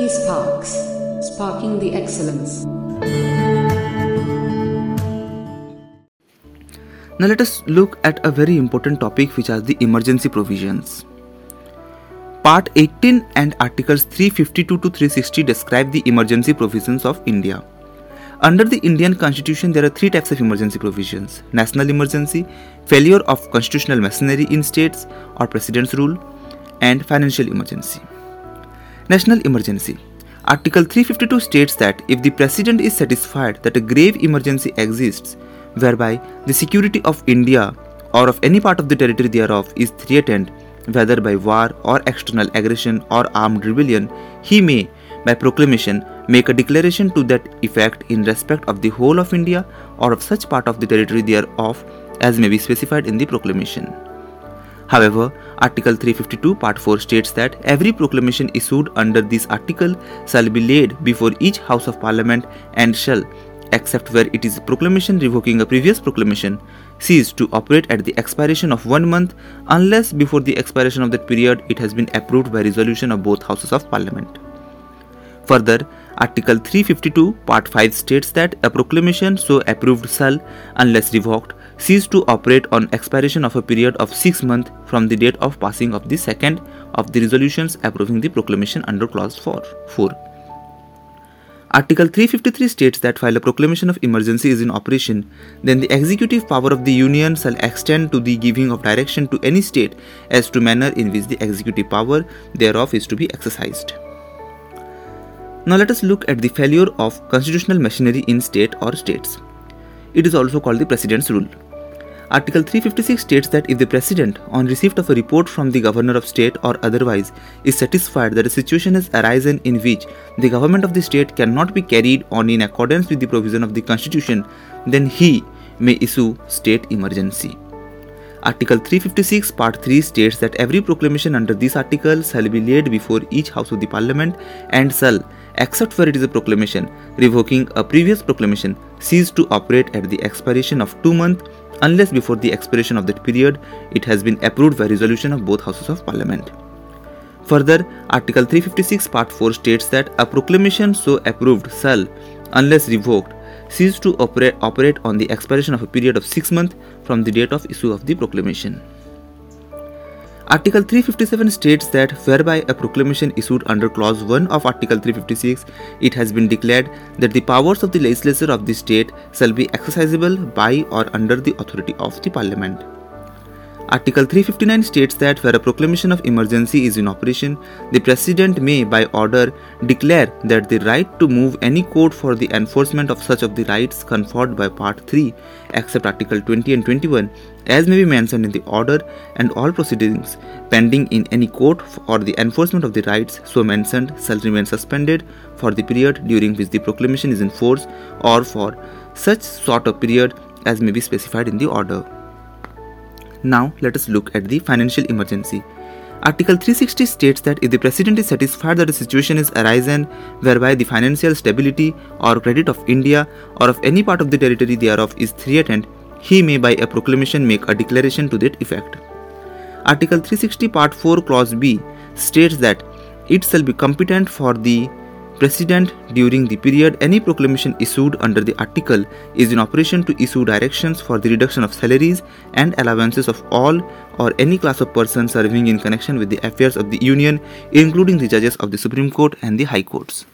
eSparks, sparking the excellence. Now let us look at a very important topic which are the emergency provisions. Part 18 and Articles 352 to 360 describe the emergency provisions of India. Under the Indian Constitution, there are three types of emergency provisions national emergency, failure of constitutional machinery in states or president's rule, and financial emergency. National emergency. Article 352 states that if the president is satisfied that a grave emergency exists whereby the security of India or of any part of the territory thereof is threatened, whether by war or external aggression or armed rebellion, he may, by proclamation, make a declaration to that effect in respect of the whole of India or of such part of the territory thereof as may be specified in the proclamation. However, Article 352, Part 4 states that every proclamation issued under this article shall be laid before each House of Parliament and shall, except where it is a proclamation revoking a previous proclamation, cease to operate at the expiration of one month unless before the expiration of that period it has been approved by resolution of both Houses of Parliament. Further, Article 352, Part 5 states that a proclamation so approved shall, unless revoked, cease to operate on expiration of a period of 6 months from the date of passing of the second of the resolutions approving the proclamation under clause 4. 4. Article 353 states that while a proclamation of emergency is in operation, then the executive power of the Union shall extend to the giving of direction to any state as to manner in which the executive power thereof is to be exercised. Now let us look at the failure of constitutional machinery in state or states. It is also called the President's Rule. Article 356 states that if the President, on receipt of a report from the Governor of State or otherwise, is satisfied that a situation has arisen in which the government of the state cannot be carried on in accordance with the provision of the Constitution, then he may issue state emergency. Article 356, Part 3 states that every proclamation under this article shall be laid before each House of the Parliament and shall, except where it is a proclamation revoking a previous proclamation, cease to operate at the expiration of two months unless before the expiration of that period it has been approved by resolution of both houses of parliament. Further, Article 356 Part 4 states that a proclamation so approved shall, unless revoked, cease to operate, on the expiration of a period of 6 months from the date of issue of the proclamation. Article 357 states that whereby a proclamation issued under clause 1 of Article 356 it has been declared that the powers of the legislature of the state shall be exercisable by or under the authority of the parliament. Article 359 states that where a proclamation of emergency is in operation, the President may, by order, declare that the right to move any court for the enforcement of such of the rights conferred by Part 3, except Article 20 and 21, as may be mentioned in the order, and all proceedings pending in any court for the enforcement of the rights so mentioned shall remain suspended for the period during which the proclamation is in force or for such sort of period as may be specified in the order. Now let us look at the financial emergency. Article 360 states that if the President is satisfied that a situation is arisen whereby the financial stability or credit of India or of any part of the territory thereof is threatened, he may by a proclamation make a declaration to that effect. Article 360 Part 4 Clause B states that it shall be competent for the President during the period any proclamation issued under the article is in operation to issue directions for the reduction of salaries and allowances of all or any class of persons serving in connection with the affairs of the Union, including the judges of the Supreme Court and the High Courts.